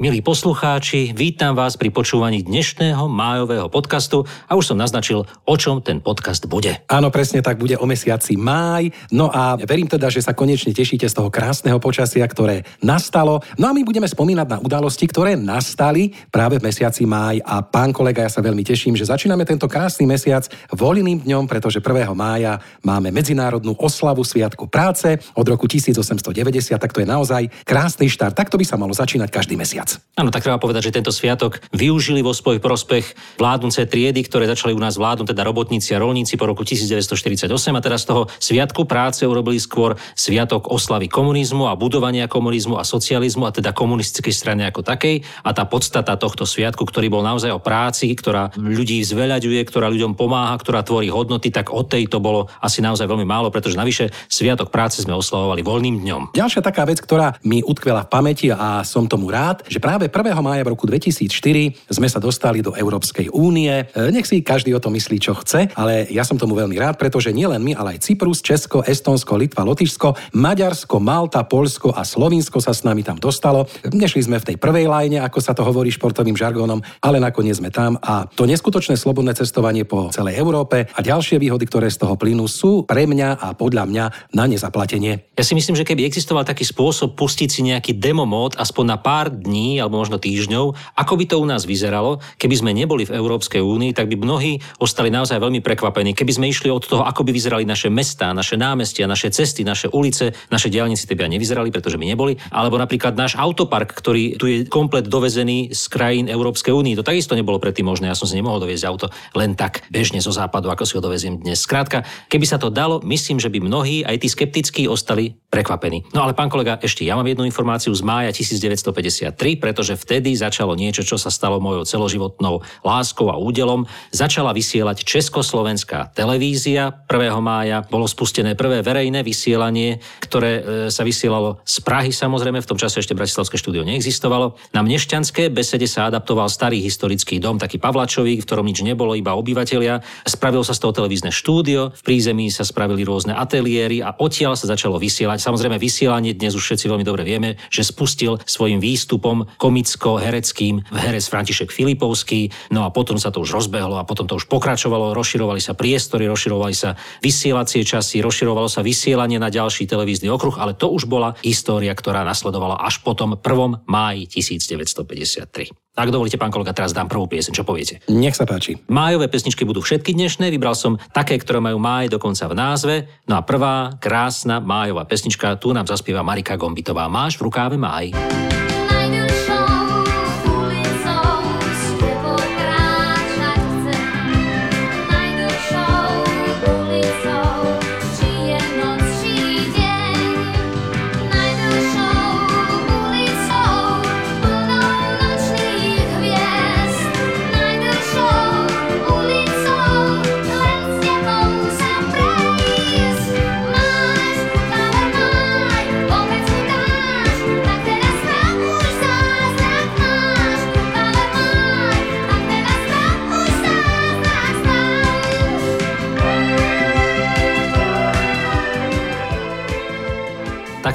Milí poslucháči, vítam vás pri počúvaní dnešného májového podcastu a už som naznačil, o čom ten podcast bude. Áno, presne tak bude o mesiaci máj. No a verím teda, že sa konečne tešíte z toho krásneho počasia, ktoré nastalo. No a my budeme spomínať na udalosti, ktoré nastali práve v mesiaci máj. A pán kolega, ja sa veľmi teším, že začíname tento krásny mesiac voľným dňom, pretože 1. mája máme medzinárodnú oslavu Sviatku práce od roku 1890, tak to je naozaj krásny štart. Takto by sa malo začínať každý mesiac. Áno, tak treba povedať, že tento sviatok využili vo svoj prospech vládnúce triedy, ktoré začali u nás vládnuť, teda robotníci a rolníci po roku 1948 a teraz z toho sviatku práce urobili skôr sviatok oslavy komunizmu a budovania komunizmu a socializmu a teda komunistickej strany ako takej. A tá podstata tohto sviatku, ktorý bol naozaj o práci, ktorá ľudí zveľaďuje, ktorá ľuďom pomáha, ktorá tvorí hodnoty, tak od tejto bolo asi naozaj veľmi málo, pretože navyše sviatok práce sme oslavovali voľným dňom. Ďalšia taká vec, ktorá mi utkvela v pamäti a som tomu rád, že práve 1. mája v roku 2004 sme sa dostali do Európskej únie. E, nech si každý o tom myslí, čo chce, ale ja som tomu veľmi rád, pretože nielen my, ale aj Cyprus, Česko, Estonsko, Litva, Lotyšsko, Maďarsko, Malta, Polsko a Slovinsko sa s nami tam dostalo. Nešli sme v tej prvej lajne, ako sa to hovorí športovým žargónom, ale nakoniec sme tam a to neskutočné slobodné cestovanie po celej Európe a ďalšie výhody, ktoré z toho plynú, sú pre mňa a podľa mňa na nezaplatenie. Ja si myslím, že keby existoval taký spôsob pustiť si nejaký demo mód aspoň na pár dní alebo možno týždňov, ako by to u nás vyzeralo, keby sme neboli v Európskej únii, tak by mnohí ostali naozaj veľmi prekvapení. Keby sme išli od toho, ako by vyzerali naše mestá, naše námestia, naše cesty, naše ulice, naše diálnice by nevyzerali, pretože by neboli, alebo napríklad náš autopark, ktorý tu je komplet dovezený z krajín Európskej únie. To takisto nebolo predtým možné. Ja som si nemohol doviezť auto len tak bežne zo západu, ako si ho doveziem dnes. Skrátka, keby sa to dalo, myslím, že by mnohí, aj tí skeptickí, ostali prekvapení. No ale pán kolega, ešte ja mám jednu informáciu z mája 1953, pretože vtedy začalo niečo, čo sa stalo mojou celoživotnou láskou a údelom. Začala vysielať Československá televízia 1. mája. Bolo spustené prvé verejné vysielanie, ktoré e, sa vysielalo z Prahy samozrejme, v tom čase ešte Bratislavské štúdio neexistovalo. Na Mnešťanské besede sa adaptoval starý historický dom, taký Pavlačový, v ktorom nič nebolo, iba obyvateľia. Spravilo sa z toho televízne štúdio, v prízemí sa spravili rôzne ateliéry a odtiaľ sa začalo vysielať. Samozrejme vysielanie dnes už všetci veľmi dobre vieme, že spustil svojim výstupom komicko-hereckým v herec František Filipovský, no a potom sa to už rozbehlo a potom to už pokračovalo, rozširovali sa priestory, rozširovali sa vysielacie časy, rozširovalo sa vysielanie na ďalší televízny okruh, ale to už bola história, ktorá nasledovala až potom 1. máji 1953. Ak dovolíte, pán kolega, teraz dám prvú piesen, čo poviete? Nech sa páči. Májové pesničky budú všetky dnešné, vybral som také, ktoré majú máj dokonca v názve. No a prvá krásna májová pesnička, tu nám zaspieva Marika Gombitová. Máš v rukáve máj. Tak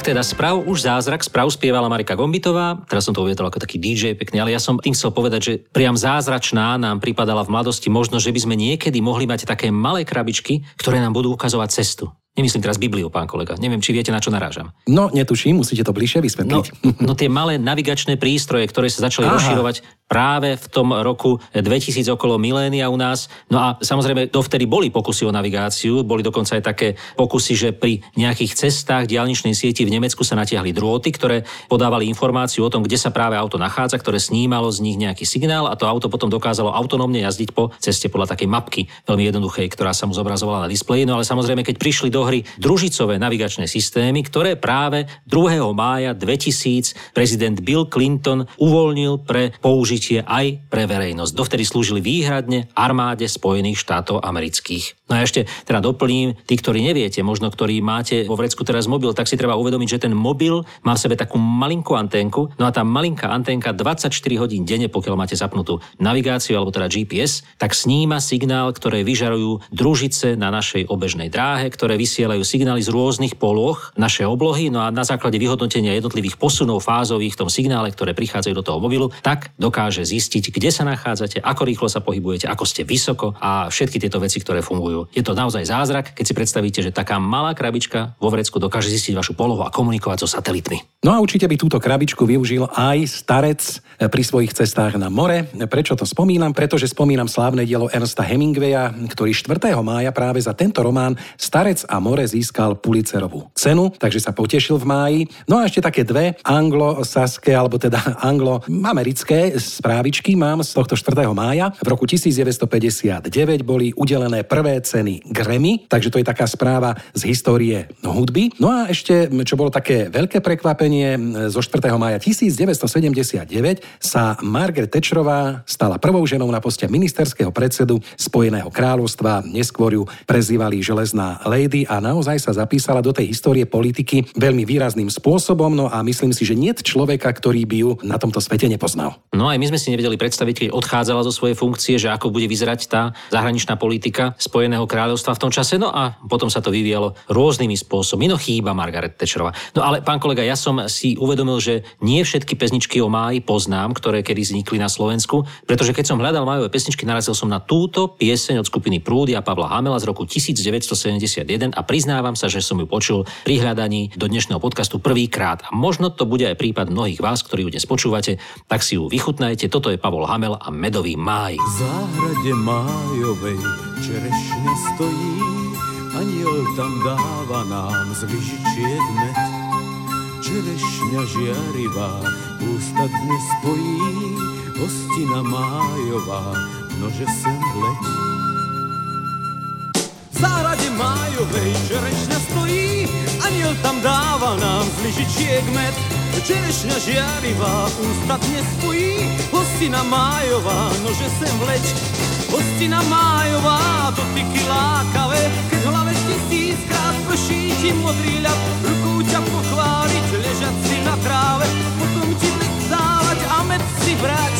teda sprav už zázrak, sprav spievala Marika Gombitová, teraz som to uvedol ako taký DJ pekný, ale ja som tým chcel povedať, že priam zázračná nám pripadala v mladosti možnosť, že by sme niekedy mohli mať také malé krabičky, ktoré nám budú ukazovať cestu. Nemyslím teraz Bibliu, pán kolega. Neviem, či viete, na čo narážam. No, netuším, musíte to bližšie vysvetliť. No, no tie malé navigačné prístroje, ktoré sa začali Aha. rozširovať práve v tom roku 2000 okolo milénia u nás. No a samozrejme, dovtedy boli pokusy o navigáciu, boli dokonca aj také pokusy, že pri nejakých cestách diálničnej sieti v Nemecku sa natiahli drôty, ktoré podávali informáciu o tom, kde sa práve auto nachádza, ktoré snímalo z nich nejaký signál a to auto potom dokázalo autonómne jazdiť po ceste podľa takej mapky, veľmi jednoduchej, ktorá sa mu zobrazovala na displeji. No ale samozrejme, keď prišli do hry družicové navigačné systémy, ktoré práve 2. mája 2000 prezident Bill Clinton uvoľnil pre použitie použitie aj pre verejnosť. Dovtedy slúžili výhradne armáde Spojených štátov amerických. No a ešte teda doplním, tí, ktorí neviete, možno ktorí máte vo vrecku teraz mobil, tak si treba uvedomiť, že ten mobil má v sebe takú malinkú anténku, no a tá malinká anténka 24 hodín denne, pokiaľ máte zapnutú navigáciu alebo teda GPS, tak sníma signál, ktoré vyžarujú družice na našej obežnej dráhe, ktoré vysielajú signály z rôznych poloh našej oblohy, no a na základe vyhodnotenia jednotlivých posunov fázových v tom signále, ktoré prichádzajú do toho mobilu, tak dokáže zistiť, kde sa nachádzate, ako rýchlo sa pohybujete, ako ste vysoko a všetky tieto veci, ktoré fungujú. Je to naozaj zázrak, keď si predstavíte, že taká malá krabička vo vrecku dokáže zistiť vašu polohu a komunikovať so satelitmi. No a určite by túto krabičku využil aj starec pri svojich cestách na more. Prečo to spomínam? Pretože spomínam slávne dielo Ernsta Hemingwaya, ktorý 4. mája práve za tento román Starec a more získal Pulitzerovú cenu, takže sa potešil v máji. No a ešte také dve anglosaské, alebo teda anglo-americké správičky mám z tohto 4. mája. V roku 1959 boli udelené prvé ceny Grammy, takže to je taká správa z histórie hudby. No a ešte, čo bolo také veľké prekvapenie, zo 4. mája 1979 sa Margaret Thatcherová stala prvou ženou na poste ministerského predsedu Spojeného kráľovstva. Neskôr ju prezývali železná lady a naozaj sa zapísala do tej histórie politiky veľmi výrazným spôsobom. No a myslím si, že nie človeka, ktorý by ju na tomto svete nepoznal. No aj my sme si nevedeli predstaviť, keď odchádzala zo svojej funkcie, že ako bude vyzerať tá zahraničná politika Spojeného kráľovstva v tom čase. No a potom sa to vyvíjalo rôznymi spôsobmi. No chýba Margaret Thatcherová. No ale pán kolega, ja som si uvedomil, že nie všetky pesničky o máji poznám, ktoré kedy vznikli na Slovensku, pretože keď som hľadal májové pesničky, narazil som na túto pieseň od skupiny Prúdy a Pavla Hamela z roku 1971 a priznávam sa, že som ju počul pri hľadaní do dnešného podcastu prvýkrát. A možno to bude aj prípad mnohých vás, ktorí ju dnes počúvate, tak si ju vychutnajte. Toto je Pavol Hamel a Medový máj. V záhrade májovej čerešňa stojí, aniel tam dáva nám z lyžičiek med. Čerešňa žiarivá, ústa dnes spojí, hostina májová, nože sem leď. V záhrade májovej čerešňa stojí, aniel tam dáva nám z lyžičiek med. Čerešňa žiarivá, ústa dnes spojí, hostina májová, nože sem vleč. Hostina májová, dotyky lákavé, keď v hlave tisíckrát prší ti modrý ľad, rukou ťa pochváliť, ležať si na tráve, potom ti med dávať a med si brať.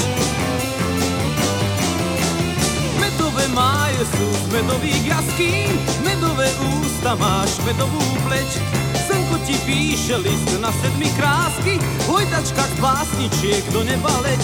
Medové máje sú z medových jaskýn, medové ústa máš, medovú pleť, ti píše list na sedmi krásky, hojdačka z básničiek do neba leď.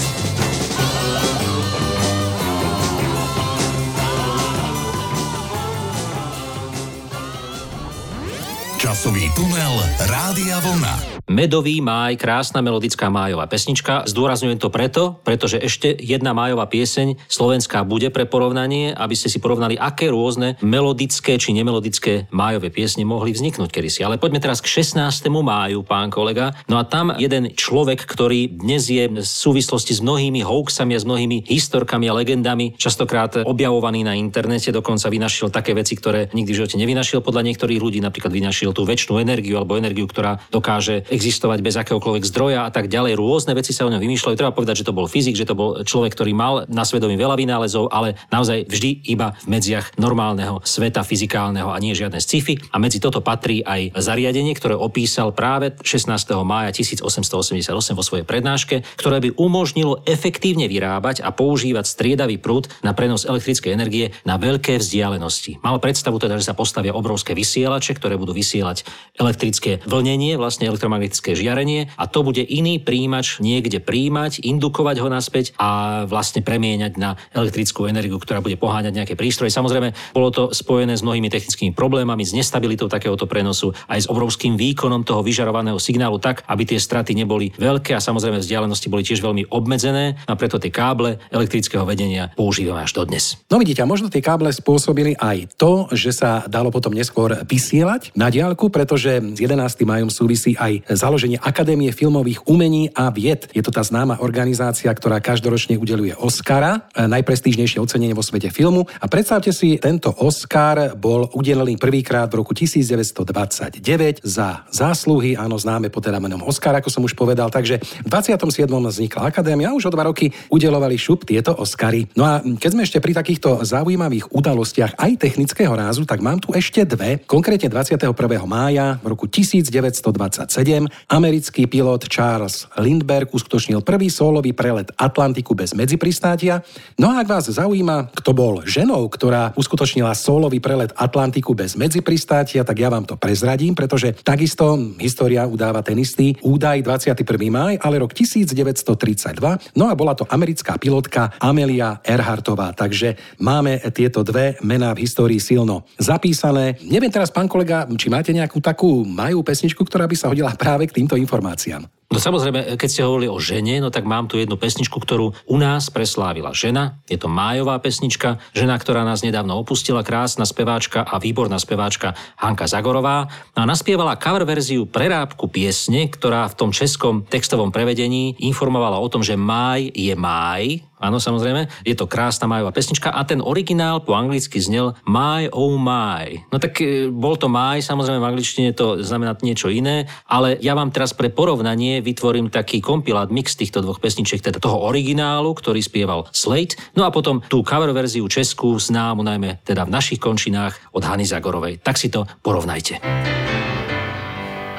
Časový tunel Rádia Vlna. Medový máj, krásna melodická májová pesnička. Zdôrazňujem to preto, pretože ešte jedna májová pieseň slovenská bude pre porovnanie, aby ste si porovnali, aké rôzne melodické či nemelodické májové piesne mohli vzniknúť kedysi. Ale poďme teraz k 16. máju, pán kolega. No a tam jeden človek, ktorý dnes je v súvislosti s mnohými hoaxami a s mnohými historkami a legendami, častokrát objavovaný na internete, dokonca vynašiel také veci, ktoré nikdy v živote nevynašiel podľa niektorých ľudí, napríklad vynašiel tú väčšinu energiu alebo energiu, ktorá dokáže existovať bez akéhokoľvek zdroja a tak ďalej. Rôzne veci sa o ňom vymýšľajú. Treba povedať, že to bol fyzik, že to bol človek, ktorý mal na svedomí veľa vynálezov, ale naozaj vždy iba v medziach normálneho sveta fyzikálneho a nie žiadne sci-fi. A medzi toto patrí aj zariadenie, ktoré opísal práve 16. mája 1888 vo svojej prednáške, ktoré by umožnilo efektívne vyrábať a používať striedavý prúd na prenos elektrickej energie na veľké vzdialenosti. Mal predstavu teda, že sa postavia obrovské vysielače, ktoré budú vysielať elektrické vlnenie, vlastne elektromagnetické elektrické žiarenie a to bude iný príjimač niekde príjmať, indukovať ho naspäť a vlastne premieňať na elektrickú energiu, ktorá bude poháňať nejaké prístroje. Samozrejme, bolo to spojené s mnohými technickými problémami, s nestabilitou takéhoto prenosu, aj s obrovským výkonom toho vyžarovaného signálu tak, aby tie straty neboli veľké a samozrejme vzdialenosti boli tiež veľmi obmedzené a preto tie káble elektrického vedenia používame až dodnes. No vidíte, a možno tie káble spôsobili aj to, že sa dalo potom neskôr vysielať na diálku, pretože s 11. majom súvisí aj založenie Akadémie filmových umení a vied. Je to tá známa organizácia, ktorá každoročne udeluje Oscara, e, najprestížnejšie ocenenie vo svete filmu. A predstavte si, tento Oscar bol udelený prvýkrát v roku 1929 za zásluhy, áno, známe pod teda menom Oscar, ako som už povedal. Takže v 27. vznikla Akadémia a už o dva roky udelovali šup tieto Oscary. No a keď sme ešte pri takýchto zaujímavých udalostiach aj technického rázu, tak mám tu ešte dve. Konkrétne 21. mája v roku 1927 americký pilot Charles Lindbergh uskutočnil prvý sólový prelet Atlantiku bez medzipristátia. No a ak vás zaujíma, kto bol ženou, ktorá uskutočnila sólový prelet Atlantiku bez medzipristátia, tak ja vám to prezradím, pretože takisto história udáva ten istý údaj 21. maj, ale rok 1932. No a bola to americká pilotka Amelia Earhartová. Takže máme tieto dve mená v histórii silno zapísané. Neviem teraz, pán kolega, či máte nejakú takú majú pesničku, ktorá by sa hodila práve k týmto informáciám. No samozrejme, keď ste hovorili o žene, no tak mám tu jednu pesničku, ktorú u nás preslávila žena. Je to májová pesnička, žena, ktorá nás nedávno opustila, krásna speváčka a výborná speváčka Hanka Zagorová. A naspievala cover verziu prerábku piesne, ktorá v tom českom textovom prevedení informovala o tom, že máj je máj, Áno, samozrejme, je to krásna majová pesnička a ten originál po anglicky znel My Oh My. No tak e, bol to My, samozrejme v angličtine to znamená niečo iné, ale ja vám teraz pre porovnanie vytvorím taký kompilát, mix týchto dvoch pesničiek, teda toho originálu, ktorý spieval Slate, no a potom tú cover verziu českú, známu najmä teda v našich končinách od Hany Zagorovej. Tak si to porovnajte.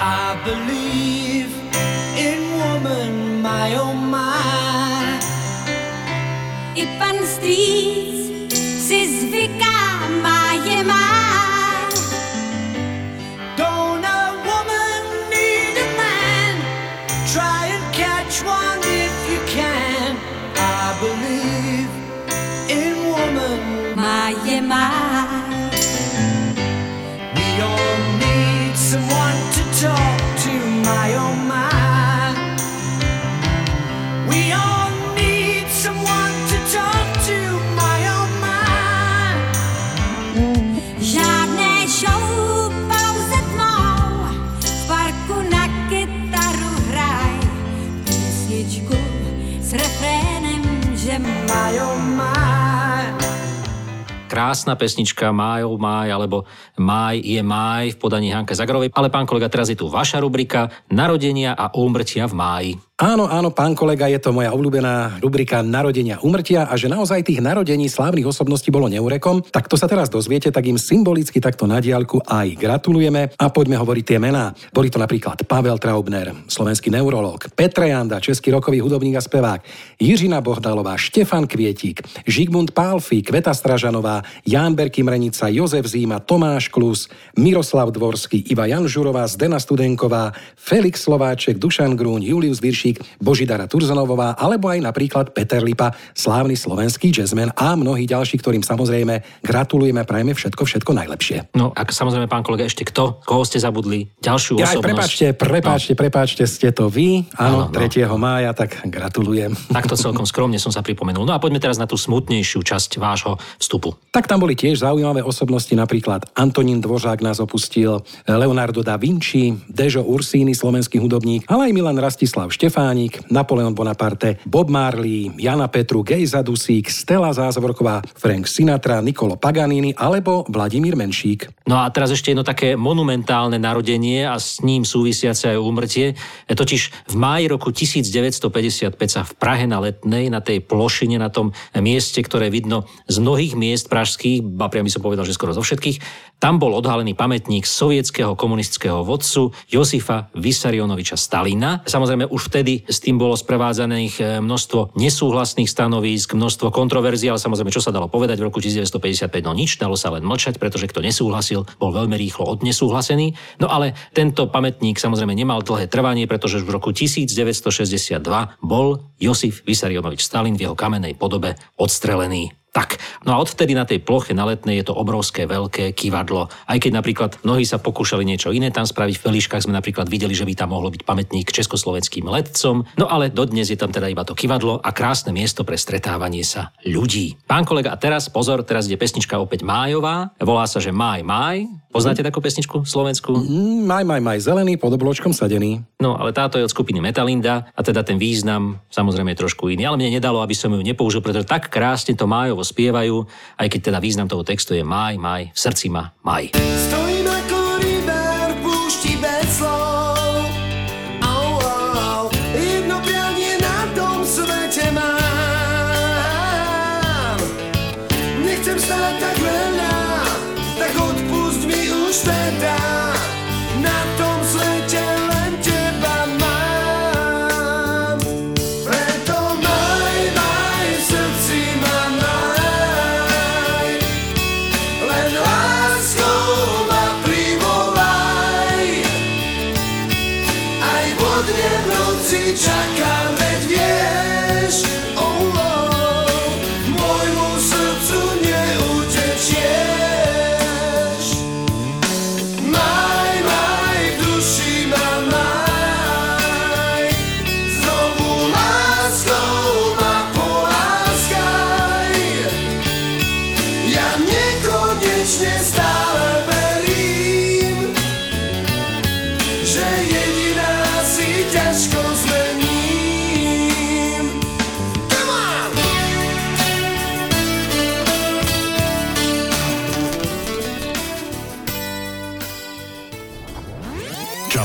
I believe in woman, my oh i pan strýc si Má krásna pesnička Máj, Máj, alebo Máj je Máj v podaní Hanke Zagrovej. Ale pán kolega, teraz je tu vaša rubrika Narodenia a úmrtia v máji. Áno, áno, pán kolega, je to moja obľúbená rubrika Narodenia umrtia a že naozaj tých narodení slávnych osobností bolo neurekom, tak to sa teraz dozviete, tak im symbolicky takto na diálku aj gratulujeme a poďme hovoriť tie mená. Boli to napríklad Pavel Traubner, slovenský neurolog, Petra Janda, český rokový hudobník a spevák, Jiřina Bohdalová, Štefan Kvietík, Žigmund Pálfi, Kveta Stražanová, Ján Berkimrenica, Jozef Zíma, Tomáš Klus, Miroslav Dvorský, Iva Janžurová, Zdena Studenková, Felix Slováček, Dušan Grún, Julius Viršík, Kováčik, Božidara Turzonovová alebo aj napríklad Peter Lipa, slávny slovenský jazzman a mnohí ďalší, ktorým samozrejme gratulujeme, prajeme všetko, všetko najlepšie. No a samozrejme, pán kolega, ešte kto? Koho ste zabudli? Ďalšiu ja, osobnosť? Prepačte, prepačte, no. prepačte, ste to vy. Áno, no, 3. mája, tak gratulujem. Takto celkom skromne som sa pripomenul. No a poďme teraz na tú smutnejšiu časť vášho vstupu. Tak tam boli tiež zaujímavé osobnosti, napríklad Antonín Dvořák nás opustil, Leonardo da Vinci, Dežo Ursíny, slovenský hudobník, ale aj Milan Rastislav Štefán Štefánik, Napoleon Bonaparte, Bob Marley, Jana Petru, Gejza Dusík, Stella Zázvorková, Frank Sinatra, Nikolo Paganini alebo Vladimír Menšík. No a teraz ešte jedno také monumentálne narodenie a s ním súvisiace aj úmrtie. E, totiž v máji roku 1955 sa v Prahe na Letnej, na tej plošine, na tom mieste, ktoré vidno z mnohých miest pražských, ba priam by som povedal, že skoro zo všetkých, tam bol odhalený pamätník sovietského komunistického vodcu Josifa Vysarionoviča Stalina. Samozrejme, už vtedy s tým bolo sprevádzaných eh, množstvo nesúhlasných stanovísk, množstvo kontroverzií, ale samozrejme, čo sa dalo povedať v roku 1955, no nič, dalo sa len mlčať, pretože kto nesúhlasil, bol veľmi rýchlo odnesúhlasený. No ale tento pamätník samozrejme nemal dlhé trvanie, pretože v roku 1962 bol Josif Vysarionovič Stalin v jeho kamenej podobe odstrelený tak, no a odvtedy na tej ploche na letnej je to obrovské veľké kývadlo. Aj keď napríklad mnohí sa pokúšali niečo iné tam spraviť, v Peliškách sme napríklad videli, že by tam mohlo byť pamätník československým letcom, no ale dodnes je tam teda iba to kývadlo a krásne miesto pre stretávanie sa ľudí. Pán kolega, a teraz pozor, teraz je pesnička opäť májová, volá sa, že Maj, Maj. Poznáte takú pesničku Slovensku? Mm, maj, maj, maj, zelený, pod obločkom sadený. No, ale táto je od skupiny Metalinda a teda ten význam samozrejme je trošku iný, ale mne nedalo, aby som ju nepoužil, pretože tak krásne to májovo spievajú, aj keď teda význam toho textu je maj, maj, v srdci ma maj. Stojím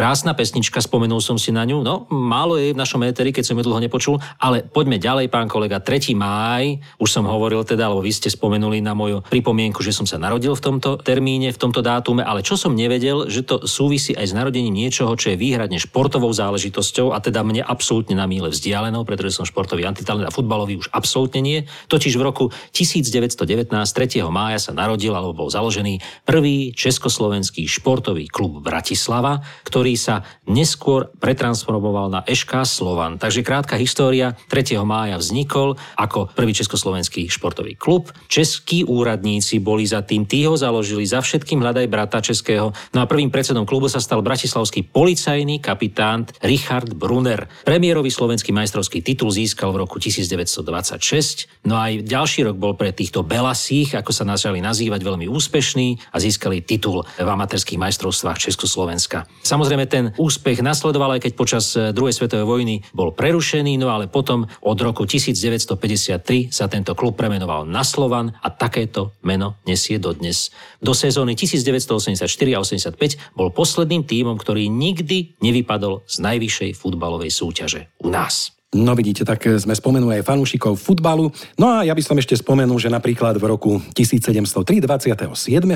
Krásna pesnička, spomenul som si na ňu. No, málo je v našom éteri, keď som ju dlho nepočul, ale poďme ďalej, pán kolega. 3. máj, už som hovoril teda, alebo vy ste spomenuli na moju pripomienku, že som sa narodil v tomto termíne, v tomto dátume, ale čo som nevedel, že to súvisí aj s narodením niečoho, čo je výhradne športovou záležitosťou a teda mne absolútne na míle vzdialenou, pretože som športový antitalent a futbalový už absolútne nie. Totiž v roku 1919, 3. mája sa narodil alebo bol založený prvý československý športový klub Bratislava, ktorý ktorý sa neskôr pretransformoval na Eška Slovan. Takže krátka história. 3. mája vznikol ako prvý československý športový klub. Českí úradníci boli za tým, tí ho založili, za všetkým hľadaj brata českého. No a prvým predsedom klubu sa stal bratislavský policajný kapitán Richard Brunner. Premiérový slovenský majstrovský titul získal v roku 1926. No aj ďalší rok bol pre týchto Belasích, ako sa nazvali nazývať, veľmi úspešný a získali titul v amatérských majstrovstvách Československa. Samozrejme Samozrejme, ten úspech nasledoval, aj keď počas e, druhej svetovej vojny bol prerušený, no ale potom od roku 1953 sa tento klub premenoval na Slovan a takéto meno nesie dodnes. Do sezóny 1984 a 85 bol posledným tímom, ktorý nikdy nevypadol z najvyššej futbalovej súťaže u nás. No vidíte, tak sme spomenuli aj fanúšikov futbalu. No a ja by som ešte spomenul, že napríklad v roku 1703, 27.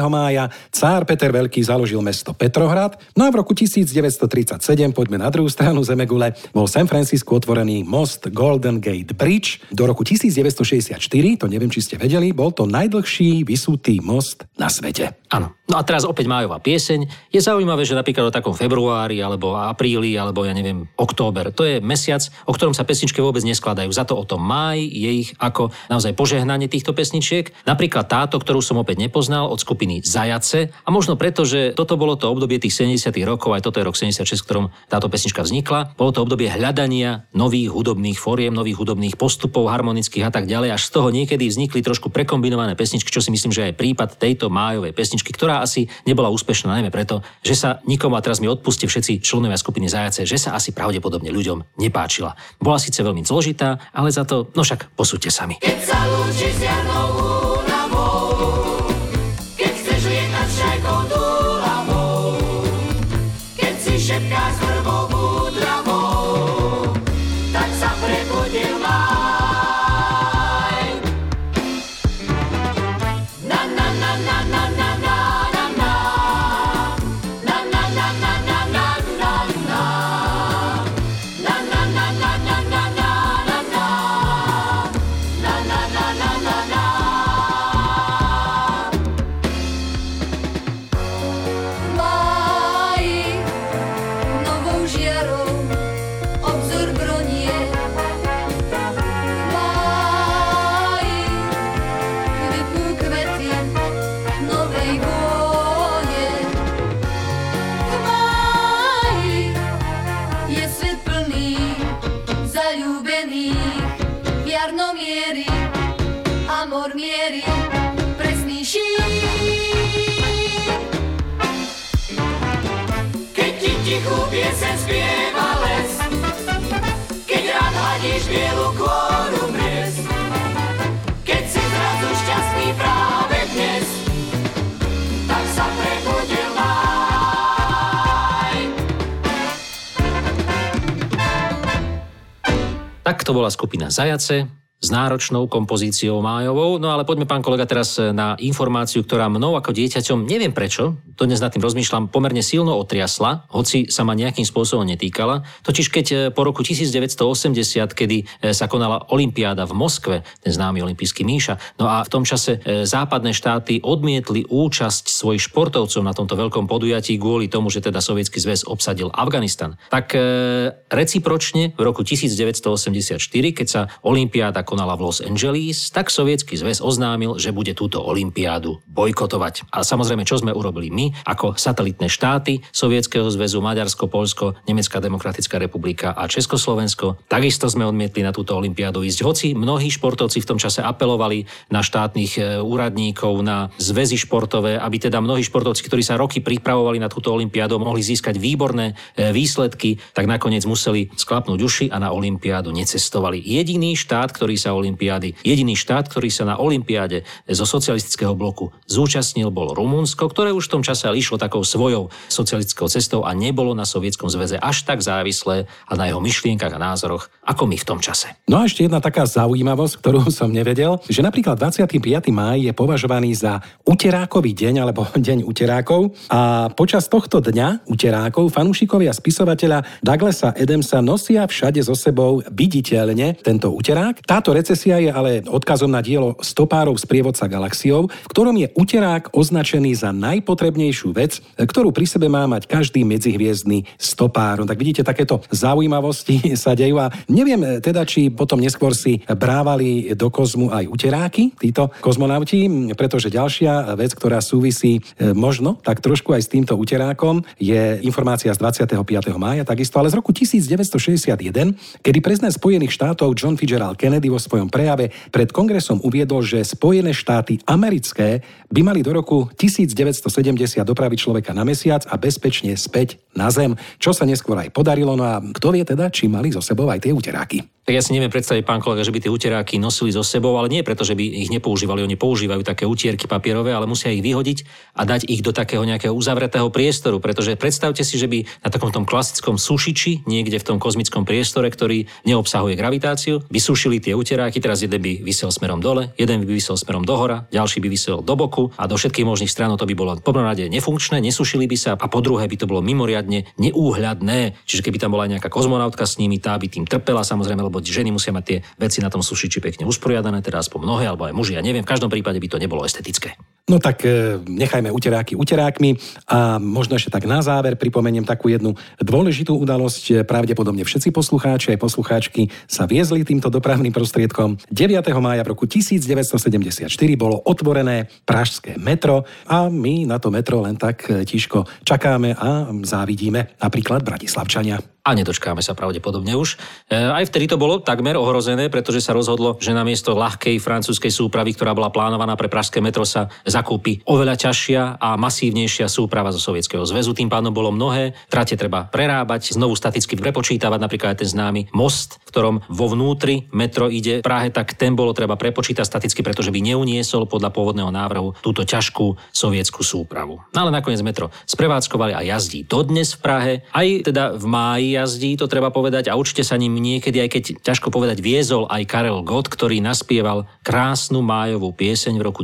mája, cár Peter Veľký založil mesto Petrohrad. No a v roku 1937, poďme na druhú stranu Zemegule, bol San Francisco otvorený most Golden Gate Bridge. Do roku 1964, to neviem, či ste vedeli, bol to najdlhší vysutý most na svete. Áno. No a teraz opäť májová pieseň. Je zaujímavé, že napríklad o takom februári, alebo apríli, alebo ja neviem, október. To je mesiac, o ktorom sa pesničky vôbec neskladajú. Za to o tom máj je ich ako naozaj požehnanie týchto pesničiek. Napríklad táto, ktorú som opäť nepoznal od skupiny Zajace. A možno preto, že toto bolo to obdobie tých 70 rokov, aj toto je rok 76, v ktorom táto pesnička vznikla. Bolo to obdobie hľadania nových hudobných fóriem, nových hudobných postupov, harmonických a tak ďalej. Až z toho niekedy vznikli trošku prekombinované pesničky, čo si myslím, že je prípad tejto májovej pesničky, ktorá asi nebola úspešná najmä preto, že sa nikomu, a teraz mi odpuste všetci členovia skupiny Zajace, že sa asi pravdepodobne ľuďom nepáčila. Bola síce veľmi zložitá, ale za to, no však posúďte sami. Keď sa bola skupina Zajace s náročnou kompozíciou májovou. No ale poďme, pán kolega, teraz na informáciu, ktorá mnou ako dieťaťom, neviem prečo, to dnes nad tým rozmýšľam, pomerne silno otriasla, hoci sa ma nejakým spôsobom netýkala. Totiž keď e, po roku 1980, kedy e, sa konala Olympiáda v Moskve, ten známy olimpijský Míša, no a v tom čase západné štáty odmietli účasť svojich športovcov na tomto veľkom podujatí kvôli tomu, že teda Sovietsky zväz obsadil Afganistan. Tak recipročne v roku 1984, keď sa Olympiáda konala v Los Angeles, tak Sovietsky zväz oznámil, že bude túto olympiádu bojkotovať. A samozrejme, čo sme urobili my ako satelitné štáty Sovietskeho zväzu, Maďarsko, Polsko, Nemecká demokratická republika a Československo. Takisto sme odmietli na túto olympiádu ísť, hoci mnohí športovci v tom čase apelovali na štátnych e, úradníkov, na zväzy športové, aby teda mnohí športovci, ktorí sa roky pripravovali na túto olympiádu, mohli získať výborné e, výsledky, tak nakoniec museli sklapnúť uši a na olympiádu necestovali. Jediný štát, ktorý sa olympiády, jediný štát, ktorý sa na olympiáde zo socialistického bloku zúčastnil, bol Rumunsko, ktoré už v tom čase išlo takou svojou socialistickou cestou a nebolo na Sovietskom zväze až tak závislé a na jeho myšlienkach a názoroch, ako my v tom čase. No a ešte jedna taká zaujímavosť, ktorú som nevedel, že napríklad 25. máj je považovaný za uterákový deň alebo deň uterákov a počas tohto dňa uterákov fanúšikovia spisovateľa Douglasa Adamsa nosia všade so sebou viditeľne tento uterák. Táto recesia je ale odkazom na dielo Stopárov z prievodca galaxiou, v ktorom je uterák označený za najpotrebnejšiu vec, ktorú pri sebe má mať každý medzihviezdny stopár. No, tak vidíte, takéto zaujímavosti sa dejú a neviem teda, či potom neskôr si brávali do kozmu aj uteráky, títo kozmonauti, pretože ďalšia vec, ktorá súvisí e, možno tak trošku aj s týmto uterákom, je informácia z 25. mája takisto, ale z roku 1961, kedy prezident Spojených štátov John Fitzgerald Kennedy vo svojom prejave pred kongresom uviedol, že Spojené štáty americké by mali do roku 1970 dopraviť človeka na mesiac a bezpečne späť na Zem, čo sa neskôr aj podarilo. No a kto vie teda, či mali so sebou aj tie uteráky. Tak ja si neviem predstaviť, pán kolega, že by tie uteráky nosili so sebou, ale nie preto, že by ich nepoužívali. Oni používajú také utierky papierové, ale musia ich vyhodiť a dať ich do takého nejakého uzavretého priestoru. Pretože predstavte si, že by na takom tom klasickom sušiči, niekde v tom kozmickom priestore, ktorý neobsahuje gravitáciu, vysušili tie uteráky, teraz jeden by vysel smerom dole, jeden by vysel smerom dohora, ďalší by vysel do boku a do všetkých možných strán to by bolo po rade nefunkčné, nesušili by sa a po druhé by to bolo mimoriadne neúhľadné. Čiže keby tam bola nejaká kozmonautka s nimi, tá by tým trpela samozrejme, lebo ženy musia mať tie veci na tom sušiči pekne usporiadané, teda aspoň mnohé, alebo aj muži, ja neviem, v každom prípade by to nebolo estetické. No tak e, nechajme uteráky uterákmi a možno ešte tak na záver pripomeniem takú jednu dôležitú udalosť. Pravdepodobne všetci poslucháči aj poslucháčky sa viezli týmto dopravným prostriedkom. 9. mája v roku 1974 bolo otvorené pražské metro a my na to metro len tak e, tiško čakáme a závidíme napríklad Bratislavčania a nedočkáme sa pravdepodobne už. E, aj vtedy to bolo takmer ohrozené, pretože sa rozhodlo, že namiesto ľahkej francúzskej súpravy, ktorá bola plánovaná pre Pražské metro, sa zakúpi oveľa ťažšia a masívnejšia súprava zo Sovietskeho zväzu. Tým pádom bolo mnohé, trate treba prerábať, znovu staticky prepočítavať, napríklad aj ten známy most, v ktorom vo vnútri metro ide Prahe, tak ten bolo treba prepočítať staticky, pretože by neuniesol podľa pôvodného návrhu túto ťažkú sovietskú súpravu. No ale nakoniec metro sprevádzkovali a jazdí dodnes v Prahe, aj teda v máji jazdí, to treba povedať, a určite sa ním niekedy, aj keď ťažko povedať, viezol aj Karel Gott, ktorý naspieval krásnu májovú pieseň v roku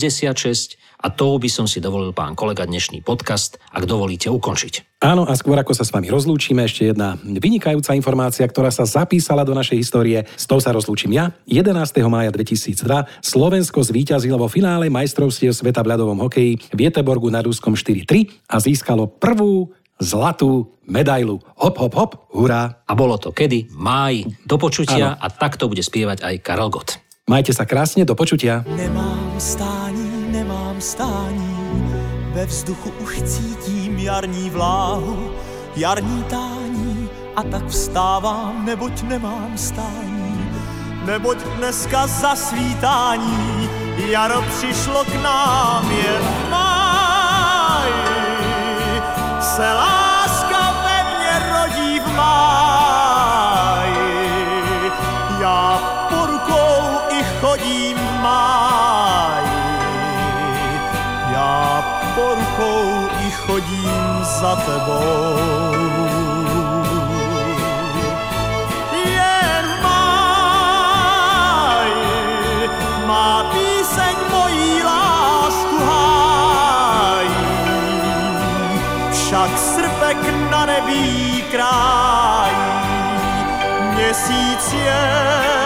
1966 a tou by som si dovolil, pán kolega, dnešný podcast, ak dovolíte, ukončiť. Áno, a skôr ako sa s vami rozlúčime, ešte jedna vynikajúca informácia, ktorá sa zapísala do našej histórie. S tou sa rozlúčim ja. 11. mája 2002 Slovensko zvíťazilo vo finále majstrovstiev sveta v ľadovom hokeji v Jeteborgu nad Ruskom 4-3 a získalo prvú zlatú medailu. Hop, hop, hop, hurá. A bolo to kedy? V máji. Do počutia ano. a takto bude spievať aj Karel Gott. Majte sa krásne, do počutia. Nemám stání, nemám stání, ve vzduchu už cítím jarní vláhu, jarní tání. A tak vstávám, neboť nemám stání, neboť dneska zasvítání, jaro přišlo k nám jen máj se chodím za tebou. Jen v máji má píseň mojí lásku hájí, však srpek na nebí krájí, měsíc je